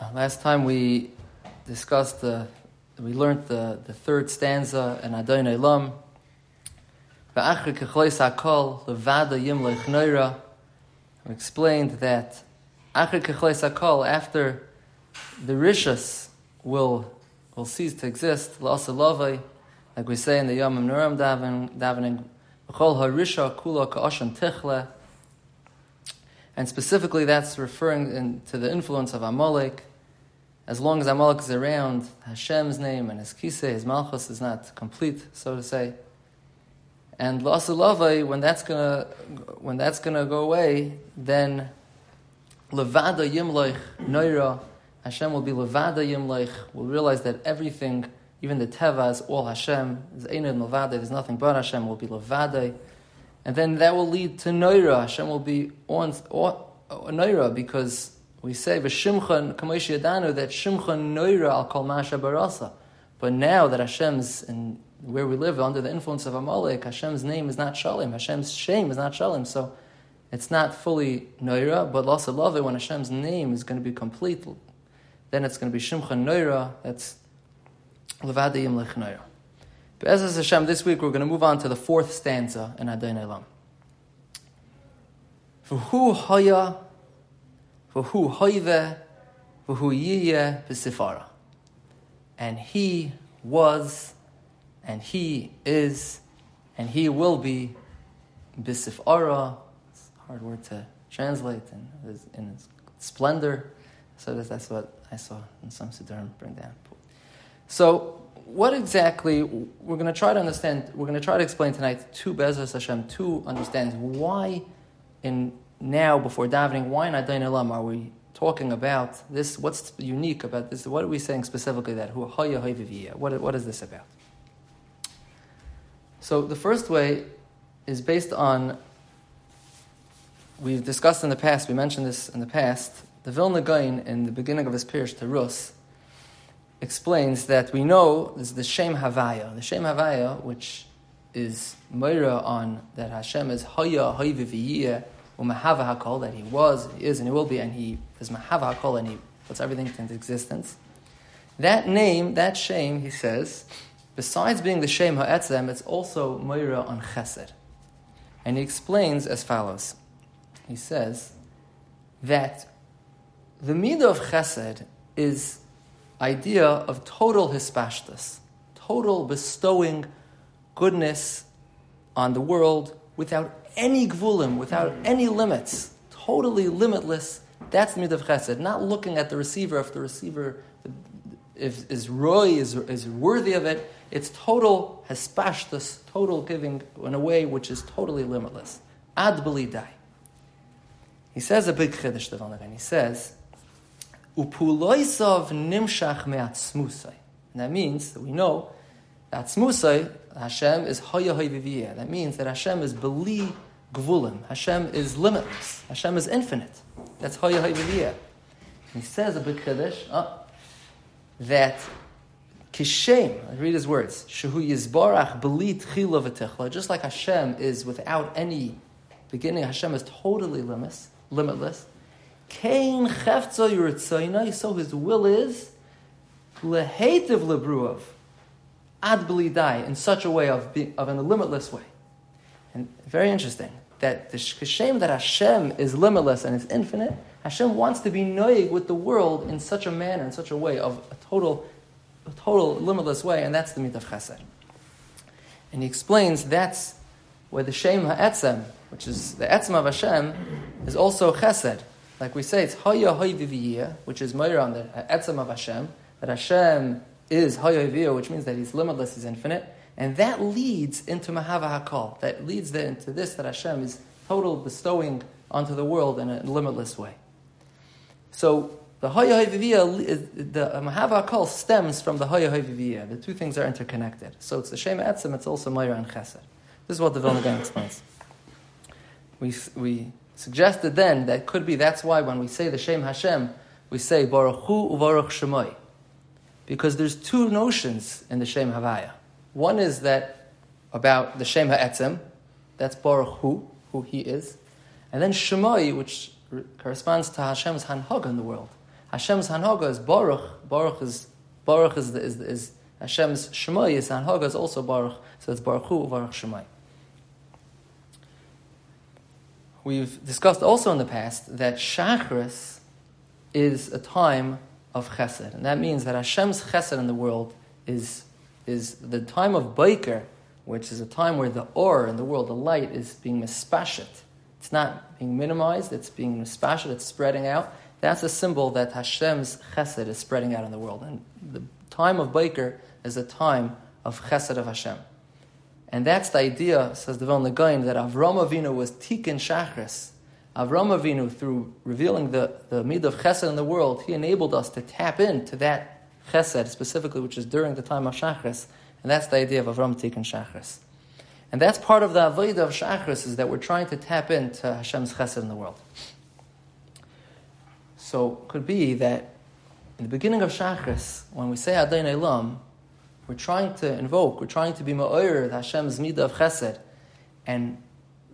Uh, last time we discussed the, we learned the, the third stanza in Adon Olam. We explained that after the rishas will will cease to exist, like we say in the Yom Nuram davening, tichle, and specifically that's referring in, to the influence of Amalek. As long as Amalek is around, Hashem's name and his kisei, his malchus is not complete, so to say. And La'asulavai, when that's gonna when that's gonna go away, then Levada Yimloich Noira, Hashem will be Levada Yimloich, will realize that everything, even the Teva, is all Hashem. There's nothing but Hashem, will be Levada. And then that will lead to Noira. Hashem will be on, on, Noira because we say V'shimcha Kamosh Yadanu that Shimcha Noira al Kol Barasa. But now that Hashem's in where we live under the influence of Amalek, Hashem's name is not Shalim. Hashem's shame is not Shalim. So it's not fully Noira, but Lasa Love, when Hashem's name is going to be complete, then it's going to be Shimcha Noira. That's Levadiyim Lech Noira. But as Hashem, this week we're going to move on to the fourth stanza in Adon Olam. V'hu haya, v'hu hoive, v'hu yiyeh b'sifara. And he was, and he is, and he will be b'sifara. It's a hard word to translate in his, in his splendor. So that's, that's what I saw in some Siddurim bring down. So what exactly we're going to try to understand? We're going to try to explain tonight two Bezos Hashem, two understands why in now before davening, why in Adain Elam are we talking about this? What's unique about this? What are we saying specifically that what what is this about? So the first way is based on we've discussed in the past. We mentioned this in the past. The Vilna Gaon in the beginning of his Pirish to Rus explains that we know this is the Shem Havaya. The Shem Havaya, which is Moira on that Hashem is Haya Hayviviyah Umahava Hakol, that He was, He is, and He will be, and He is Mahava Hakol, and He puts everything into existence. That name, that Shem, he says, besides being the Shem Ha'etzem, it's also Moira on Chesed. And he explains as follows. He says that the midah of Chesed is idea of total hispashtus, total bestowing goodness on the world without any gvulim, without any limits, totally limitless. That's the of chesed. Not looking at the receiver if the receiver if, is roy, is, is worthy of it. It's total hispashtus, total giving in a way which is totally limitless. Ad die. He says a big chiddush, the He says Upuloisav nimshach me'atzmusai. And that means that we know that atzmusai, Hashem is hoya. That means that Hashem is beli gvulim. Hashem is limitless. Hashem is infinite. That's hoya hoyviviyah. He says a big chiddush oh, uh, that kishem. I read his words. Shehu yizbarach beli tchila v'techla. Just like Hashem is without any beginning, Hashem is totally limitless. Limitless. Kain chefza yurtzaina, so his will is lehetiv lebruav ad belidai in such a way of being, of in a limitless way. And very interesting that the shame that Hashem is limitless and is infinite. Hashem wants to be noig with the world in such a manner, in such a way of a total, a total limitless way, and that's the mit of Chesed. And he explains that's where the Shem Ha'etzem, which is the Etzem of Hashem, is also Chesed. Like we say, it's Haya Hayviviyah, which is Moira on the Etzem of Hashem, that Hashem is Hayaviyah, which means that He's limitless, He's infinite. And that leads into Mahava Hakal. That leads then into this, that Hashem is total bestowing onto the world in a limitless way. So the Haya Hayviviyah, the Mahava Hakal stems from the Haya Hayviviyah. The two things are interconnected. So it's the Shem Etzem, it's also Moira and Chesed. This is what the Vilna Gaon explains. We, we suggested then that could be that's why when we say the Shem Hashem, we say Baruch Hu uVaruch Shemoi. Because there's two notions in the Shem Havaya. One is that about the Shem Ha'etzem, that's Baruch Hu, who he is. And then Shemoi, which corresponds to Hashem's Hanhag in the world. Hashem's Hanhaga is Baruch. Baruch is Baruch is, is, is Hashem's Shemai. Is Hanhaga is also Baruch. So it's Baruch Hu, Baruch Shemai. We've discussed also in the past that Shachris is a time of Chesed, and that means that Hashem's Chesed in the world is is the time of Baker, which is a time where the or in the world, the light, is being mispashet. It's not being minimized, it's being mispashet, it's spreading out. That's a symbol that Hashem's chesed is spreading out in the world. And the time of Baker is a time of chesed of Hashem. And that's the idea, says the Vilna that Avram Avinu was tikkun shachris. Avram Avinu, through revealing the, the mid of chesed in the world, he enabled us to tap into that chesed, specifically, which is during the time of shachris. And that's the idea of Avram tikkun shachris. And that's part of the avodah of shachris, is that we're trying to tap into Hashem's chesed in the world. So it could be that in the beginning of Shachris, when we say Adain Elam, we're trying to invoke, we're trying to be Ma'ir, Hashem's Midah of Chesed. And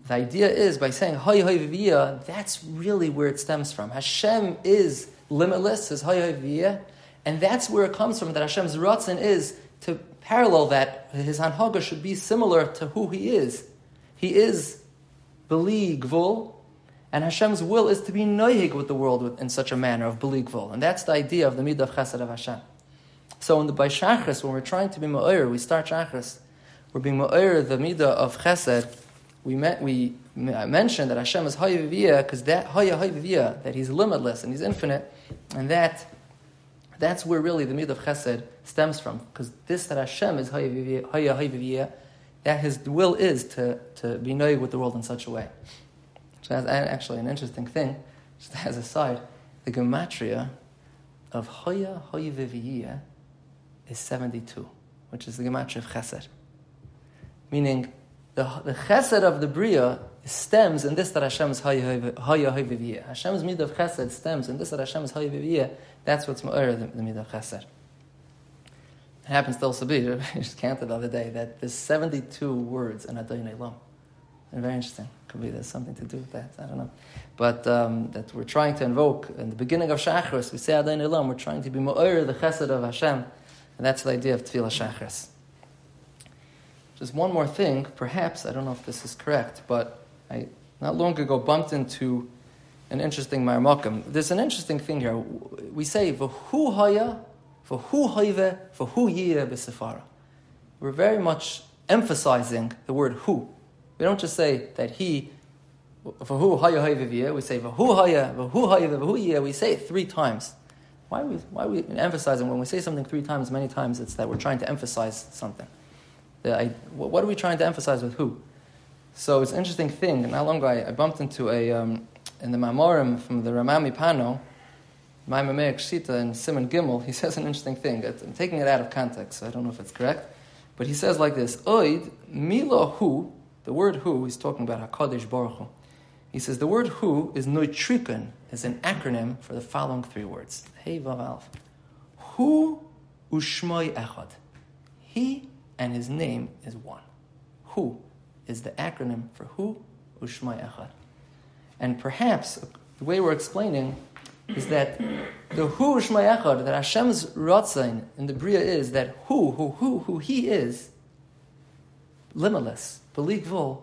the idea is by saying Hay Hay Viviyah, that's really where it stems from. Hashem is limitless, is Hay Hay Viviyah, and that's where it comes from, that Hashem's Ratzin is to parallel that, his Hanhaga should be similar to who he is. He is Beli Gvul, and Hashem's will is to be noyig with the world in such a manner of beligvul. And that's the idea of the midah of chesed of Hashem. So in the by shachris, when we're trying to be ma'ir, we start shachris, we're being ma'ir the midah of chesed. We met, we mentioned that Hashem is hayaviviyah because that hayaviviyah that He's limitless and He's infinite, and that that's where really the midah of chesed stems from. Because this that Hashem is hayaviviyah, that His will is to to be noyig with the world in such a way. So that's actually an interesting thing, just as a side. The gematria of Hoya Hoya is 72, which is the gematria of Chesed. Meaning, the, the Chesed of the Bria stems in this that Hashem's Hoya Hashem's mid of Chesed stems in this that Hashem's Hoya That's what's Ma'ir, the, the mid of Chesed. It happens to also be, I just counted the other day, that there's 72 words in Adonai Elam. Very interesting. Could be there's something to do with that. I don't know. But um, that we're trying to invoke in the beginning of Shachris, we say Adain Elam, we're trying to be Mu'ir, the chesed of Hashem. And that's the idea of Tefillah Shachris. Just one more thing, perhaps, I don't know if this is correct, but I not long ago bumped into an interesting Marmakim. There's an interesting thing here. We say, V'hu haya, v'hu hayve, v'hu yiyeh b'sefara. We're very much emphasizing the word who. We don't just say that he, who haya haya we say who haya, for who haya, for we say it three times. Why are we, why are we emphasizing when we say something three times, many times, it's that we're trying to emphasize something. The, I, what are we trying to emphasize with who? So it's an interesting thing. And not long ago, I, I bumped into a, um, in the Mamorim from the Rama MiPano, Maimameh Shita and Simon Gimel, he says an interesting thing. I'm taking it out of context, so I don't know if it's correct. But he says like this, Oid milo hu the word who, he's talking about HaKadosh Baruch Hu. He says the word who is noitrikon, is an acronym for the following three words. Hey Vav Alf. Hu ushmoi echad. He and his name is one. Who is the acronym for who ushmoi echad. And perhaps the way we're explaining is that the hu ushmoi echad, that Hashem's ratzain in the Bria is that who, who, who, who he is, limitless Belikvul,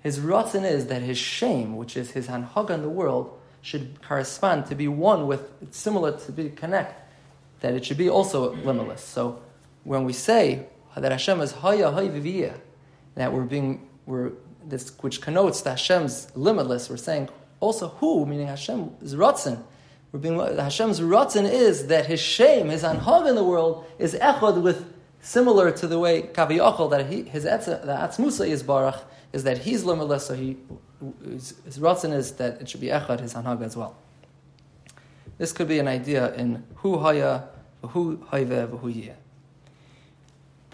his rotten is that his shame, which is his hanhaga in the world, should correspond to be one with, similar to be connect, that it should be also limitless. So when we say that Hashem is haya hay that we're being, we're, this, which connotes that Hashem's limitless, we're saying also who, meaning Hashem is rotzen. We're being, Hashem's rotzen is that his shame, his anhag in the world, is echad with Similar to the way Kaviyachol, that he, his etza, the Atzmusa is Barach, is that he's limitless, so he, his, his Ratzin is that it should be Echad, his Hanhaga as well. This could be an idea in Hu Haya, Hu Hayve, Hu Yeh.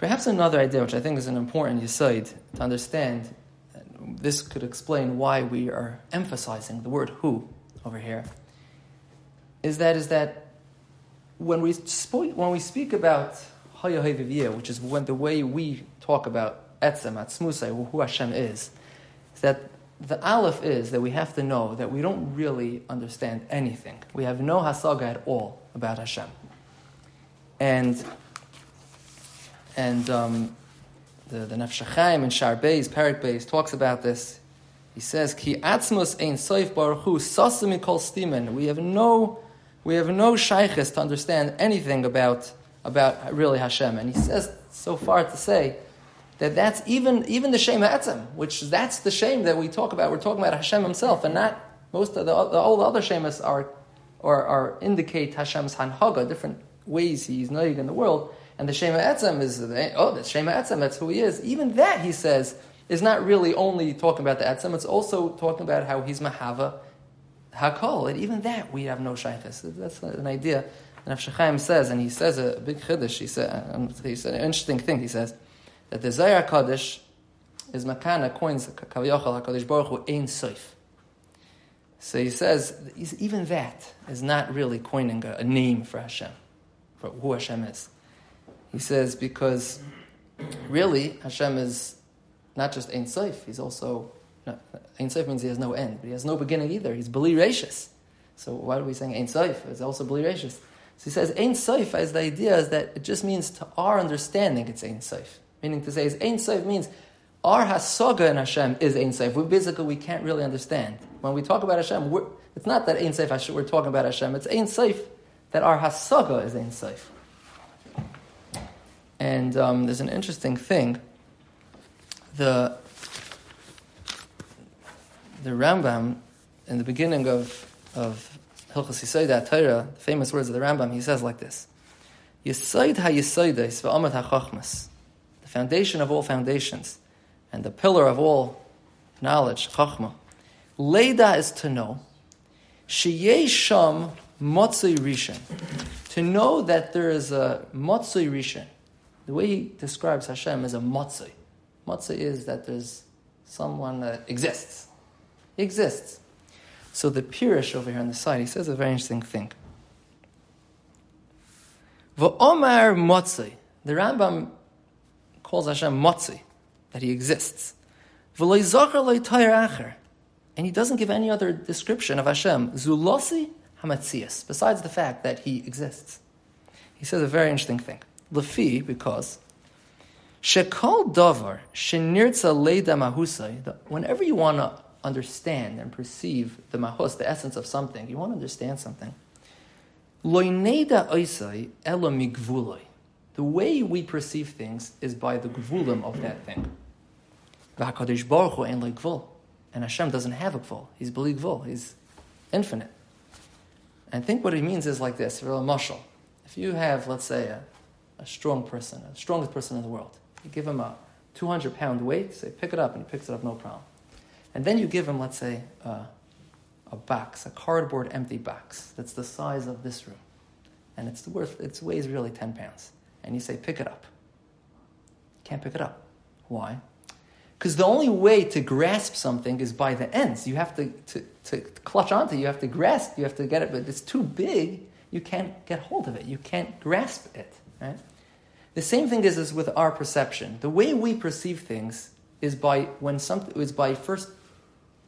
Perhaps another idea, which I think is an important yisoid to understand, this could explain why we are emphasizing the word who over here, is that is that when we, when we speak about which is when the way we talk about etzem, atzmusai, who Hashem is, is that the aleph is that we have to know that we don't really understand anything. We have no hasaga at all about Hashem. And and um, the, the Nefesh HaChaim in Shar Beis, Perik Beis, talks about this. He says, Ki atzmus ein soif baruch hu, sasim kol stimen. We have no, we have no shaykhis to understand anything about, about really Hashem. And he says so far to say that that's even, even the Shem Ha'etzem, which that's the shame that we talk about. We're talking about Hashem himself, and not most of the, all the other Shemas are, are, are indicate Hashem's Hanhaga, different ways he's knowing in the world. And the Shema Etzem is, oh, the Shema Etzem, that's who he is. Even that, he says, is not really only talking about the Etzem, it's also talking about how he's Mahava Hakol. And even that, we have no Shaykhis. That's an idea. And Chaim says, and he says a big chiddush, he said, um, he said an interesting thing, he says, that the Zayar Kaddish is Makana coins Kaviyachal HaKadosh Baruch Hu Ein Soif. So he says, even that is not really coining a name for Hashem, for who Hashem is. He says because really Hashem is not just Ein Sof, he's also no, Ein Sof means he has no end, but he has no beginning either. He's Beli Rashis. So why are we saying Ein Sof? It's also Beli Rashis. So he says Ein Sof as the idea is that it just means to our understanding it's Ein Sof. Meaning to say is Ein Sof means our hasaga in Hashem is Ein Sof. We basically we can't really understand. When we talk about Hashem, it's not that Ein Sof we're talking about Hashem. It's Ein Sof that our hasaga is Ein Sof. And um, there's an interesting thing. The the Rambam in the beginning of of Hilchas Yisoida Torah, the famous words of the Rambam, he says like this: Yisoid ha Yisoides va'amat hachachmas, the foundation of all foundations, and the pillar of all knowledge, chachma. Leda is to know. Sheyesh sham motzei rishon, to know that there is a motzei rishon, the way he describes Hashem is a motzei. Motzei is that there's someone that exists. He exists. So the Pirish over here on the side, he says a very interesting thing. V'omar motzei. The Rambam calls Hashem motzei, that he exists. And he doesn't give any other description of Hashem. Zulosi hamatzias, besides the fact that he exists. He says a very interesting thing. Lefi, because Shekol Dover, Shenirtza Leida Mahusai, whenever you want to understand and perceive the mahus, the essence of something, you want to understand something. Loineda Oisai Elomigvuloi. The way we perceive things is by the gvulim of that thing. V'HaKadosh Baruch Hu like gvul. And Hashem doesn't have a gvul. He's beli gvul. He's infinite. And I think what he means is like this, real mushal. If you have, let's say, a, a strong person, the strongest person in the world. You give him a 200 pound weight, say, pick it up, and he picks it up no problem. And then you give him, let's say, a box, a cardboard empty box that's the size of this room. And it's worth, it weighs really 10 pounds. And you say, pick it up. Can't pick it up. Why? Because the only way to grasp something is by the ends. You have to, to, to clutch onto it, you have to grasp, you have to get it, but it's too big, you can't get hold of it, you can't grasp it. Right? The same thing is, is with our perception. The way we perceive things is by when something is by first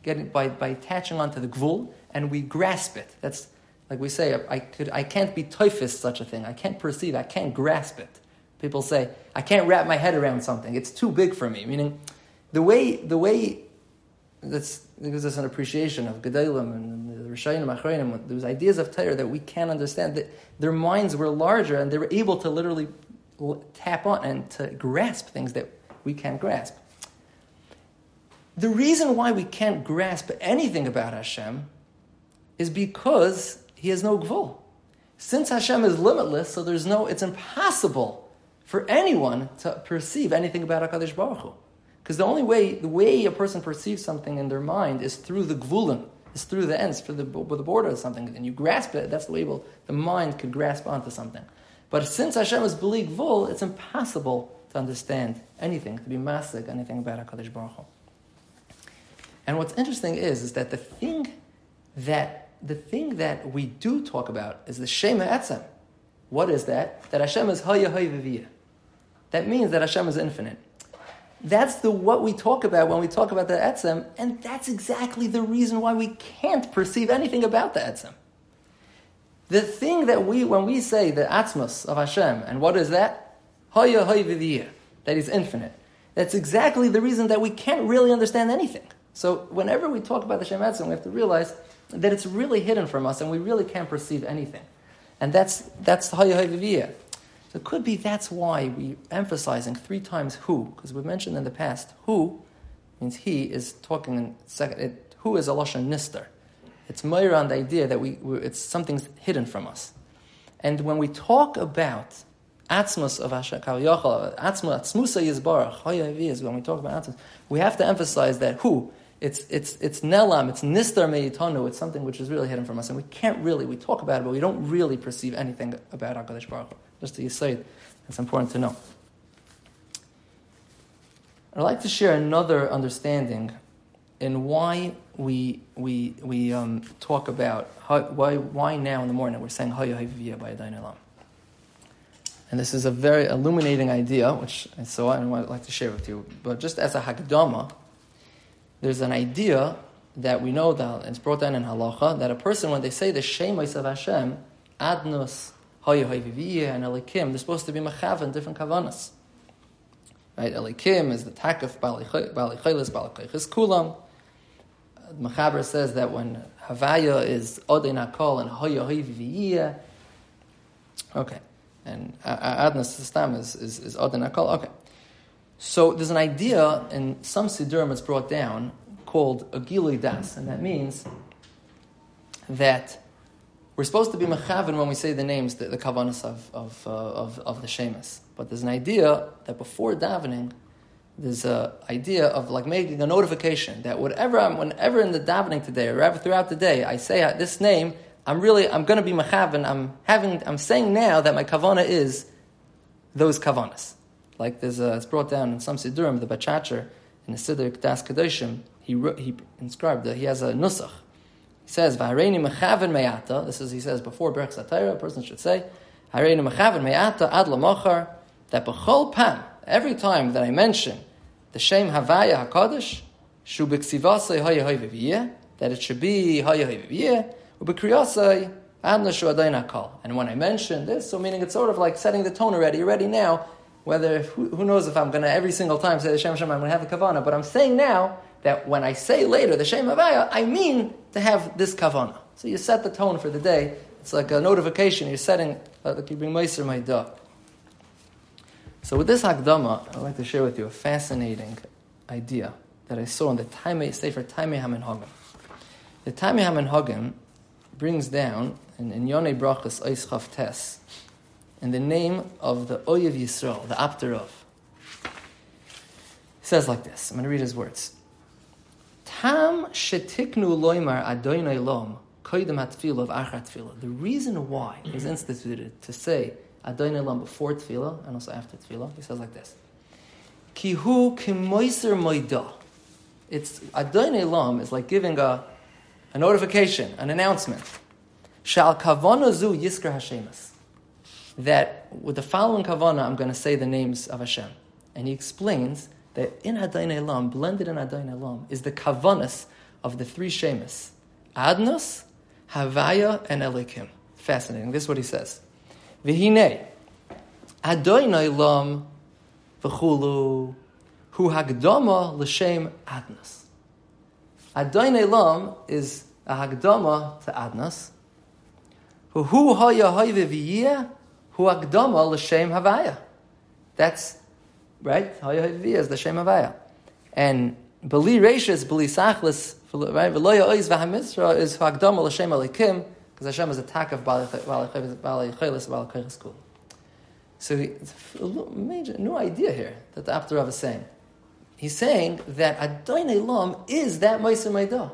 getting by, by attaching onto the gvul and we grasp it. That's like we say, I could I can't be typhus such a thing. I can't perceive, I can't grasp it. People say, I can't wrap my head around something. It's too big for me. Meaning the way the way that's gives us an appreciation of Gedalim and the Rishayim Achreinim, those ideas of Torah that we can't understand, that their minds were larger and they were able to literally tap on and to grasp things that we can't grasp. The reason why we can't grasp anything about Hashem is because He has no gvul. Since Hashem is limitless, so there's no, it's impossible for anyone to perceive anything about HaKadosh Baruch Hu. Because the only way, the way a person perceives something in their mind is through the gvulim, is through the ends, through the, the border of something, and you grasp it, that's the way the mind could grasp onto something. But since Hashem is beli gvul, it's impossible to understand anything, to be masig, anything about HaKadosh Baruch Hu. And what's interesting is, is that the thing that, the thing that we do talk about is the Shema Etzem. What is that? That Hashem is Haya Hay That means that Hashem is infinite. that's the what we talk about when we talk about the etzem, and that's exactly the reason why we can't perceive anything about the etzem. The thing that we, when we say the atzmos of Hashem, and what is that? Hoya hoy that is infinite. That's exactly the reason that we can't really understand anything. So whenever we talk about the Shem Etzem, we have to realize that it's really hidden from us, and we really can't perceive anything. And that's that's the Hoya hoy so it could be that's why we emphasizing three times who, because we've mentioned in the past who means he is talking in second. It, who is a lashon nister? It's more on the idea that we it's something's hidden from us. And when we talk about atzmus of Hashem atzmus atzmusa yizbarach, is when we talk about atzmus, we have to emphasize that who it's it's it's nelam, it's nistar meitanu, it's something which is really hidden from us, and we can't really we talk about it, but we don't really perceive anything about Hakadosh Baruch. Just to say, it's important to know. I'd like to share another understanding in why we, we, we um, talk about how, why, why now in the morning we're saying Haya Hayviyah by Adain. And this is a very illuminating idea, which I saw and I'd like to share with you. But just as a Hagdama, there's an idea that we know that it's brought down in Halacha that a person, when they say the Shemais of Hashem, Adnus, Hoya Hoyviviyah and Elikim, they're supposed to be Machav in different kavanas. Right? Elikim is the takaf Bali Chaylis, Bali Kulam. Machaber says that when Havaya is Odein Akol and Hoya Hoyviviyah, okay. And Adnas Sistam is, is, is Odein Akol, okay. So there's an idea in some Sidurim it's brought down called Agili Das, and that means that we're supposed to be mechavin when we say the names, the, the kavanas of, of, uh, of, of, the shemus. But there's an idea that before davening, there's an uh, idea of like making a notification that whatever I'm, whenever in the davening today or ever throughout the day, I say this name, I'm really, I'm going to be mechavin. I'm having, I'm saying now that my kavana is those kavanas. Like there's a, it's brought down in some siddurim, the Bachacher, in the Siddur Das Kedoshim, he, he inscribed that he has a nusach he says, "V'hareini mechaven me'ata." This is he says before Berach Satira, a person should say, "Hareini mechaven me'ata ad lamochar." That b'chol pam, every time that I mention the Shem Havaya Hakadosh, shu b'ksivasei haya that it should be haya hayviviyah, u'b'kriyasei adna shu adayin hakal. And when I mention this, so meaning it's sort of like setting the tone already. You're ready now. Whether who, who knows if I'm going to every single time say the Shem Shem, I'm going to have a kavana, but I'm saying now that when I say later the Shem Havaya, I mean to have this kavana. So you set the tone for the day. It's like a notification. You're setting, uh, like you bring Meiser Maidah. So with this Hakdama, I'd like to share with you a fascinating idea that I saw in the Taime, Sefer Taime Hamen. The Taime Hamen brings down in, in Yonei Brachas Eis Chav Tes, in the name of the Ohev Yisrael, the Apter Rav. He says like this. I'm going to read his words. Tam shetiknu loimar adoinai lom koidem of achat tefillah. The reason why is instituted to say adoinai lom before tefillah and also after tefillah, he says like this. Kihu kimoiser moida. It's lom is like giving a, a notification, an announcement. Shal kavana zu yiskar hashemas. That with the following kavana, I'm going to say the names of Hashem. And he explains that in Elam, blended in Elam, is the kavanas of the three shemus Adnos, Havaya, and Elikim. Fascinating. This is what he says. Vihine, Adain Elam, v'chulu, hu hagdama l'shem Adnos. Adain Elam is a hagdama to Adnos. Hu haya hayve v'yiyah, hu hagdama l'shem Havaya. That's right? Hayaviyah is the Shem Havaya. And Beli Reishis, Beli Sachlis, right? Veloya Oiz Vahamisra is Hagdam al Hashem Alikim, because Hashem is a tak of Chaylis Kul. So it's a major new idea here that the Apter Rav is saying. He's saying that Adain Elam is that Meiser Maidah.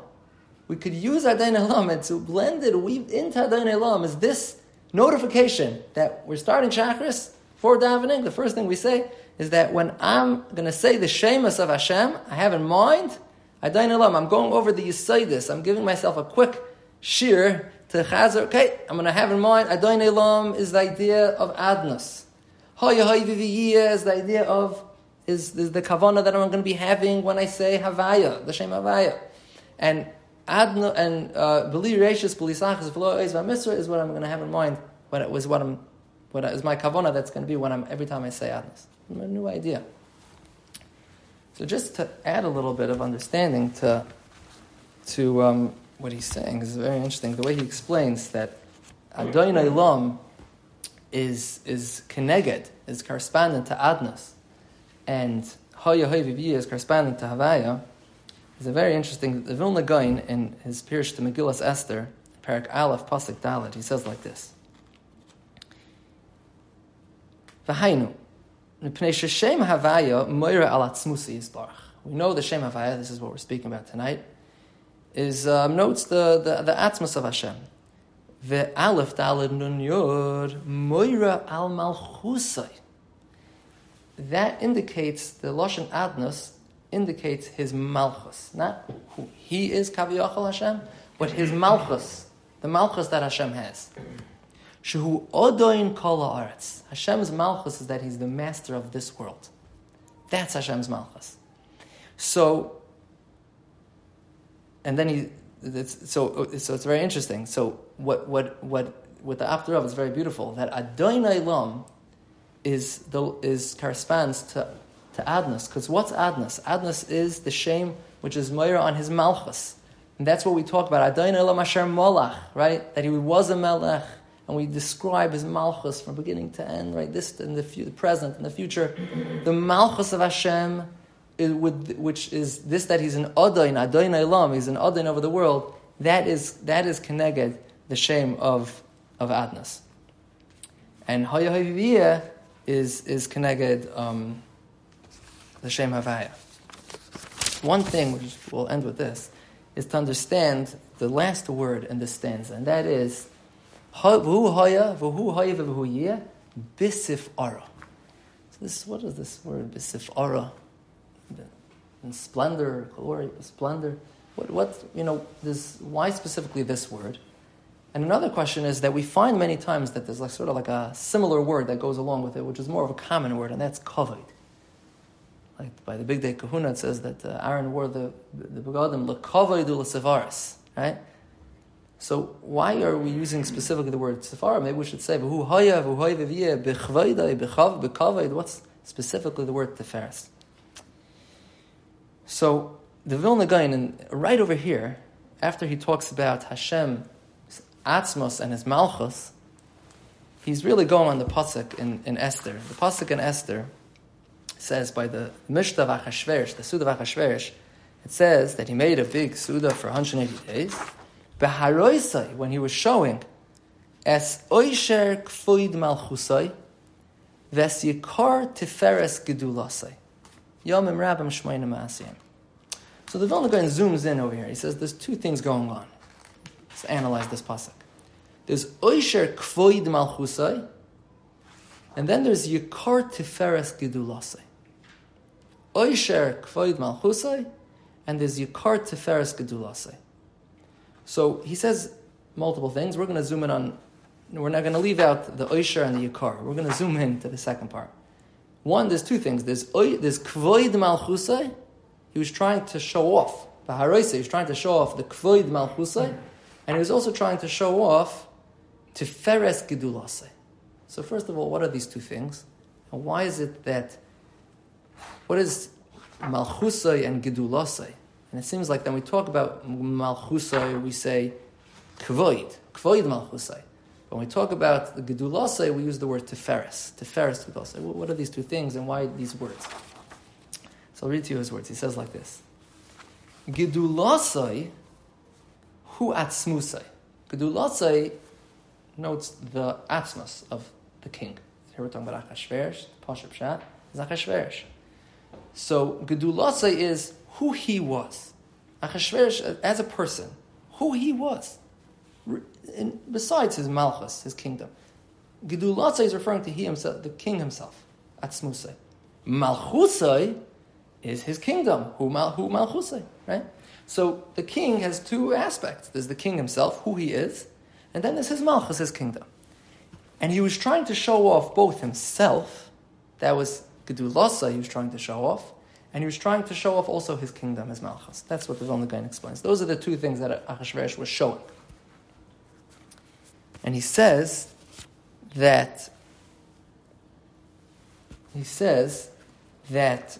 We could use Adain Elam and to blend it, weave into Adain Elam is this notification that we're starting Chakras for davening. The first thing we say is that when I'm going to say the Shemus of Hashem, I have in mind, I'm going over the Yisaidis. I'm giving myself a quick shear to Chazar. Okay, I'm going to have in mind, Adain Elam is the idea of Adnas. Hoya is the idea of is, is the kavana that I'm going to be having when I say Havaya, the Shem Havaya. And Adno and uh, Beli Reishis, Beli Sachas, V'lo is what I'm going to have in mind. What it was what I'm, what is my kavana that's going to be when I'm every time I say Adnos. A new idea. So just to add a little bit of understanding to to um, what he's saying is very interesting. The way he explains that Adonai Lam is is keneged, is correspondent to Adnas, and Hoya Hoyvivi is correspondent to Havaya, is a very interesting. The Vilna Gaon in his Pirush to Megillas Esther, Parak Aleph Pasuk Dalet, he says like this. V'hainu, Havaya Moira Al. We know the Shem Havaya. This is what we're speaking about tonight. Is um, notes the the, the Atzmus of Hashem. The Aleph Daled Nun Yod Moira Al Malchusay. That indicates the Lashon Adnus indicates his Malchus, not who he is Kaviyachal Hashem, but his Malchus, the Malchus that Hashem has. Shehu Odoin Kol Aretz. Hashem's Malchus is that he's the master of this world. That's Hashem's Malchus. So, and then he, so so it's very interesting. So what what what with the Apter Rav is very beautiful. That Adonai Lam is the is corresponds to to Adnas because what's Adnas? Adnas is the shame which is Moira on his Malchus, and that's what we talk about. Adonai Lam Asher Molach, right? That he was a Melech and we describe his malchus from beginning to end, right? This in the, the present and the future. The malchus of Hashem, is with, which is this that he's an Adain, Adain Elam, he's an Adain over the world, that is, that is connected the shame of, of Adnas. And Haya is, is connected um, the shame Havaya. One thing, which we'll end with this, is to understand the last word in this stanza, and that is V'hu haya, v'hu haya v'hu yeh, bisif ara. So this, what is this word, bisif ara? In splendor, glory, splendor. What, what, you know, this, why specifically this word? And another question is that we find many times that there's like sort of like a similar word that goes along with it, which is more of a common word, and that's kavod. Like by the Bigdei Kehuna, it says that uh, Aaron wore the the begadim lekavod u'lesevaris, right? So why are we using specifically the word safara? Maybe we should say. What's specifically the word teferes? So the Vilna Gaon, right over here, after he talks about Hashem, Atzmos and his Malchus, he's really going on the pasuk in, in Esther. The pasuk in Esther says by the Mishnah of Achashverosh, the Suda of Achashverosh, it says that he made a big Suda for 180 days. Beharoisai, when he was showing, as oisher kfoid malchusai, ves yikar tiferes gedulasai. Yomim rabim shmoyim ma'asiyim. So the Vilna Gaon zooms in over here. He says there's two things going on. Let's analyze this pasuk. There's oisher kfoid malchusai, and then there's yikar tiferes gedulasai. Oisher kfoid malchusai, and there's yikar tiferes gedulasai. So he says multiple things. We're going to zoom in on, we're not going to leave out the Oisher and the Yikar. We're going to zoom in to the second part. One, there's two things. There's, there's Kvoid Malchusai. He was trying to show off. Baharoisa, he was trying to show off the Kvoid Malchusai. And he was also trying to show off Tiferes Gedulasai. So first of all, what are these two things? And why is it that, what is Malchusai and Gedulasai? And it seems like then we talk about Malchusai, we say Kvoid, Kvoid Malchusai. When we talk about the Gedulasai, we use the word Tiferes, Tiferes Gedulasai. What are these two things and why these words? So I'll read to you his words. He says like this Gedulasai, Hu Atzmusai. Gedulasai notes the atzmus of the king. Here we're talking about Achashverosh, Pashup Shat, Achashverosh. So Gedulasai is who he was. Achashverosh, as a person, who he was. And besides his malchus, his kingdom. Gedulatza is referring to he himself, the king himself. Atzmusai. Malchusai is his kingdom. Who, mal, who Malchusai, right? So the king has two aspects. There's the king himself, who he is, and then there's his malchus, his kingdom. And he was trying to show off both himself, that was Gedulasa he was trying to show off, and he was trying to show off also his kingdom, his Malchus. That's what the Vilna explains. Those are the two things that Achashverosh was showing. And he says that he says that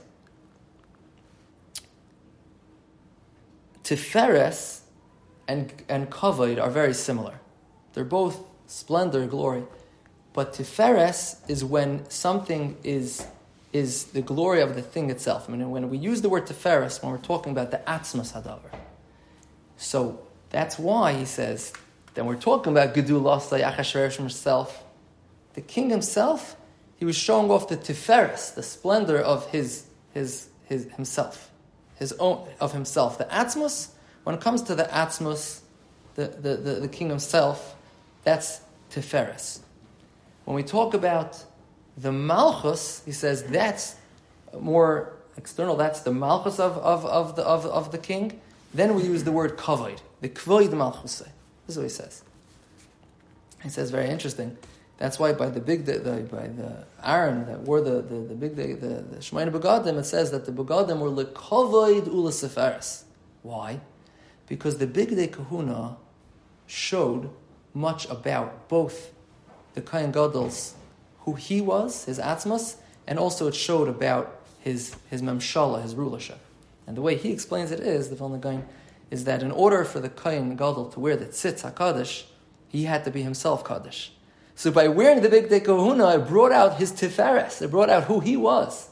Tiferes and, and Kavod are very similar. They're both splendor, glory. But Tiferes is when something is, is the glory of the thing itself. I mean, when we use the word Tiferes, when we're talking about the Atzmas Hadavar. So that's why he says, then we're talking about Gedulah Achashverosh himself. The king himself, he was showing off the Tiferes, the splendor of his, his, his himself, his own, of himself. The Atzmus, when it comes to the Atzmus, the, the, the, the king himself, that's Tiferes. When we talk about the Malchus, he says that's more external, that's the Malchus of, of, of, the, of, of the king. Then we use the word Kavoid, the Kvoid Malchus. This is what he says. He says, very interesting. That's why by the big the, by the Aaron that wore the, the, the big day, the, the Shemaina Begadim, it says that the Begadim were lekavoid ula Why? Because the big day kahuna showed much about both the Kohen Gadol's, who he was, his atzmas, and also it showed about his, his memshala, his rulership. And the way he explains it is, the Vilna Gaon, is that in order for the Kohen Gadol to wear the tzitz HaKadosh, he had to be himself Kaddish. So by wearing the big day Kahuna, it brought out his tiferes, it brought out who he was.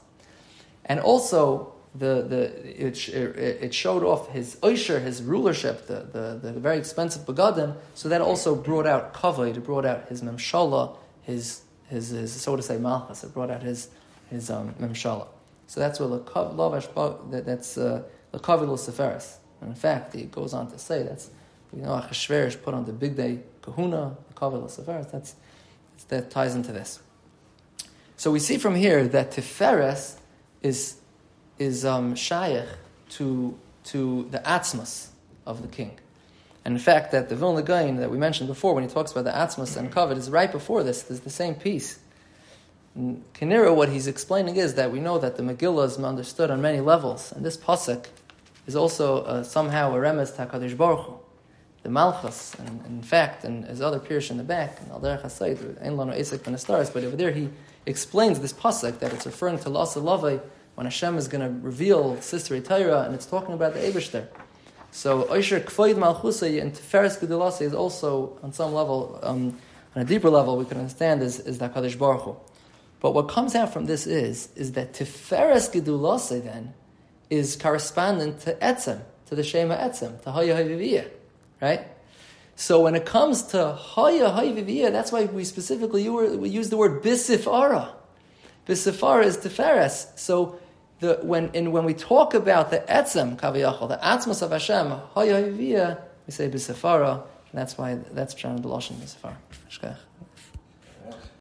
And also, the, the, it, it showed off his oisher, his rulership, the, the, the very expensive begadim. So that also brought out kavod, it brought out his memshala, his, his, his, so to say, malchus. It brought out his, his um, memshala. So that's what lavash, that, that's uh, lekavod luciferis. And in fact, he goes on to say that's, you know, Achashverosh put on the big day kahuna, the kavod luciferis. That's, that ties into this. So we see from here that Tiferes is is um, shaykh to, to the atzmas of the king. And in fact, that the Vilna Gaon that we mentioned before, when he talks about the atzmas and kavod, is right before this. There's the same piece. In Kinira, what he's explaining is that we know that the Megillah is understood on many levels, and this pasuk is also uh, somehow a remez to Hakadosh Baruch Hu. The Malchus, and, in fact, and his other Pirish in the back, and Al Derech HaSayid, Ein Lano Esek Ben but over there he explains this pasuk that it's referring to Lasa Lavai, when Hashem is going to reveal Sisrei Torah, and it's talking about the Eibushter. So Oisher Kfoid Malchusay and Tiferes Gedulase is also, on some level, um, on a deeper level, we can understand is, is the Kaddish Baruch Hu. But what comes out from this is, is that Tiferes Gedulase then is correspondent to Etzem, to the Shema Etzem, to Haya Hayviviyah, right? So when it comes to Haya Hayviviyah, that's why we specifically use the word Bisifara. Bisifara is Tiferes. So the, when, in, when we talk about the etzem kaviyachol, the atzmos of Hashem, hoyaviyah, we say bisifara. and that's why that's Pshan the Lashon b'sefara.